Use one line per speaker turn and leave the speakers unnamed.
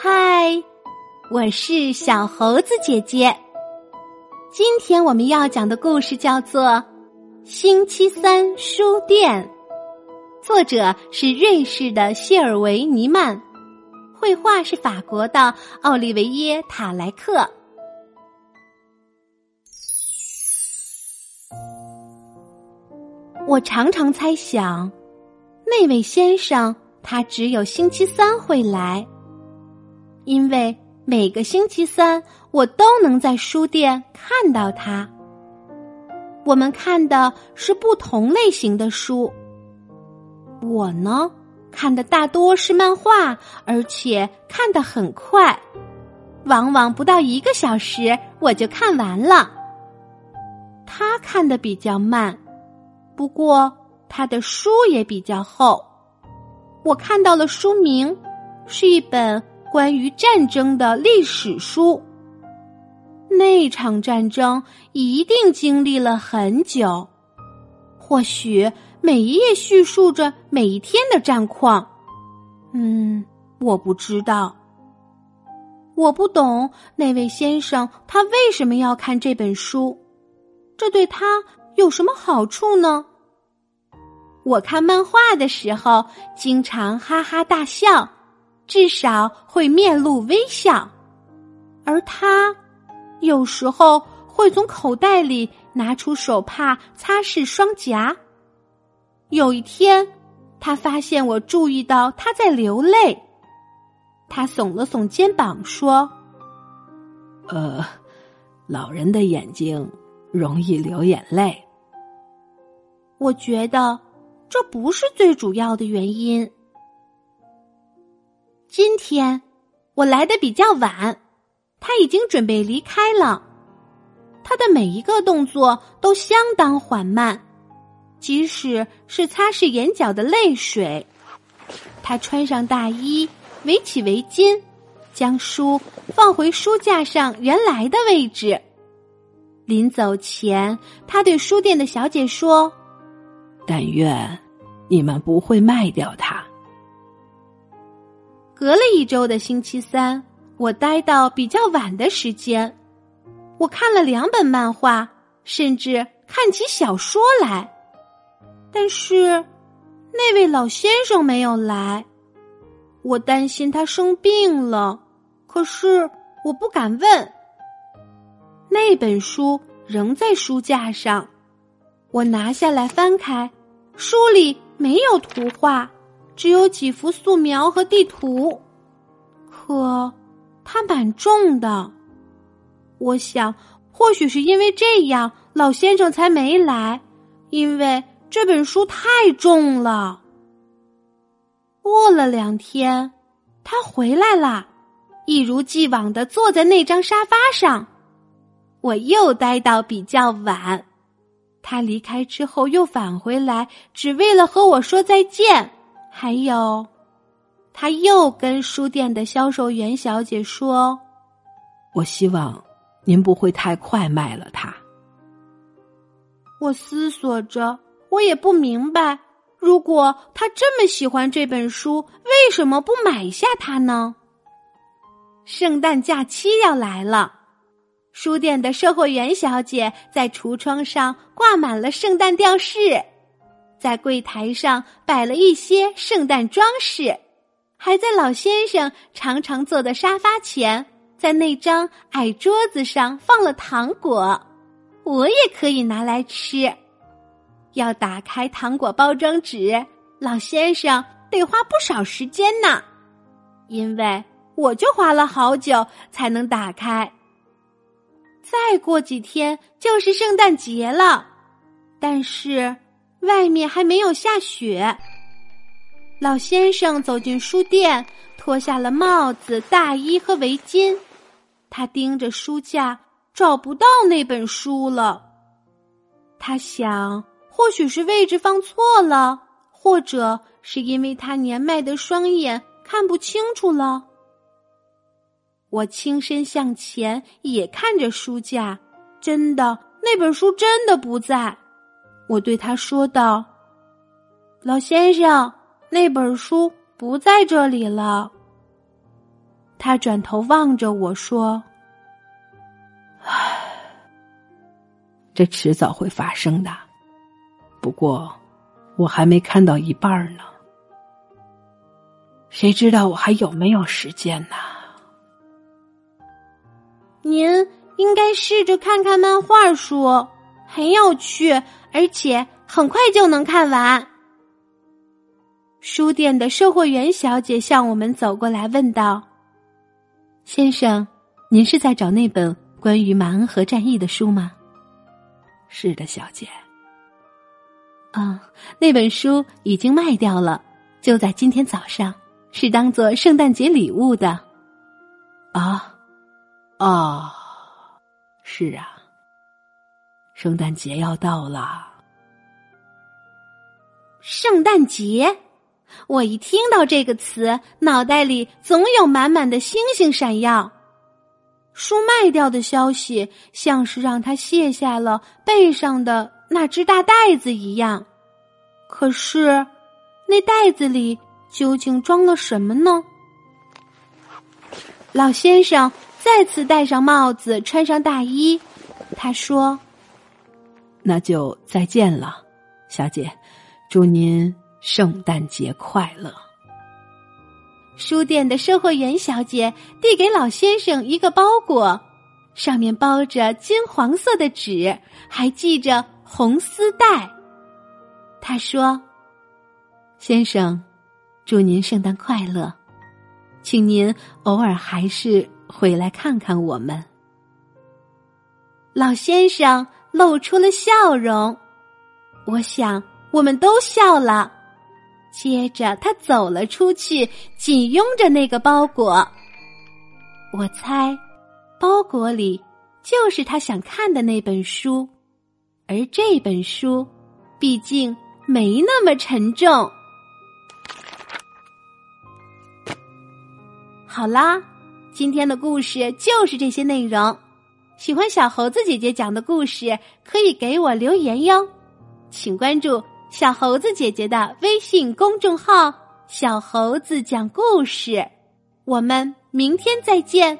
嗨，我是小猴子姐姐。今天我们要讲的故事叫做《星期三书店》，作者是瑞士的谢尔维尼曼，绘画是法国的奥利维耶塔莱克。我常常猜想，那位先生他只有星期三会来。因为每个星期三，我都能在书店看到它。我们看的是不同类型的书。我呢，看的大多是漫画，而且看得很快，往往不到一个小时我就看完了。他看的比较慢，不过他的书也比较厚。我看到了书名，是一本。关于战争的历史书，那场战争一定经历了很久，或许每一页叙述着每一天的战况。嗯，我不知道，我不懂那位先生他为什么要看这本书，这对他有什么好处呢？我看漫画的时候，经常哈哈大笑。至少会面露微笑，而他有时候会从口袋里拿出手帕擦拭双颊。有一天，他发现我注意到他在流泪，他耸了耸肩膀说：“
呃，老人的眼睛容易流眼泪。”
我觉得这不是最主要的原因。今天我来的比较晚，他已经准备离开了。他的每一个动作都相当缓慢，即使是擦拭眼角的泪水。他穿上大衣，围起围巾，将书放回书架上原来的位置。临走前，他对书店的小姐说：“
但愿你们不会卖掉它。”
隔了一周的星期三，我待到比较晚的时间。我看了两本漫画，甚至看起小说来。但是那位老先生没有来，我担心他生病了。可是我不敢问。那本书仍在书架上，我拿下来翻开，书里没有图画。只有几幅素描和地图，可它蛮重的。我想，或许是因为这样，老先生才没来，因为这本书太重了。过了两天，他回来了，一如既往的坐在那张沙发上。我又待到比较晚，他离开之后又返回来，只为了和我说再见。还有，他又跟书店的销售员小姐说：“
我希望您不会太快卖了它。”
我思索着，我也不明白，如果他这么喜欢这本书，为什么不买下它呢？圣诞假期要来了，书店的售货员小姐在橱窗上挂满了圣诞吊饰。在柜台上摆了一些圣诞装饰，还在老先生常常坐的沙发前，在那张矮桌子上放了糖果，我也可以拿来吃。要打开糖果包装纸，老先生得花不少时间呢，因为我就花了好久才能打开。再过几天就是圣诞节了，但是。外面还没有下雪。老先生走进书店，脱下了帽子、大衣和围巾。他盯着书架，找不到那本书了。他想，或许是位置放错了，或者是因为他年迈的双眼看不清楚了。我轻身向前，也看着书架，真的，那本书真的不在。我对他说道：“老先生，那本书不在这里了。”他转头望着我说：“
唉，这迟早会发生的。不过，我还没看到一半呢。谁知道我还有没有时间呢？”
您应该试着看看漫画书，很有趣，而且很快就能看完。书店的售货员小姐向我们走过来，问道：“
先生，您是在找那本关于马恩河战役的书吗？”“是的，小姐。”“啊，那本书已经卖掉了，就在今天早上，是当做圣诞节礼物的。”“啊，哦，是啊，圣诞节要到了。”“
圣诞节。”我一听到这个词，脑袋里总有满满的星星闪耀。书卖掉的消息，像是让他卸下了背上的那只大袋子一样。可是，那袋子里究竟装了什么呢？老先生再次戴上帽子，穿上大衣。他说：“
那就再见了，小姐，祝您。”圣诞节快乐！
书店的售货员小姐递给老先生一个包裹，上面包着金黄色的纸，还系着红丝带。他说：“
先生，祝您圣诞快乐，请您偶尔还是回来看看我们。”
老先生露出了笑容，我想我们都笑了。接着，他走了出去，紧拥着那个包裹。我猜，包裹里就是他想看的那本书，而这本书毕竟没那么沉重。好啦，今天的故事就是这些内容。喜欢小猴子姐姐讲的故事，可以给我留言哟，请关注。小猴子姐姐的微信公众号“小猴子讲故事”，我们明天再见。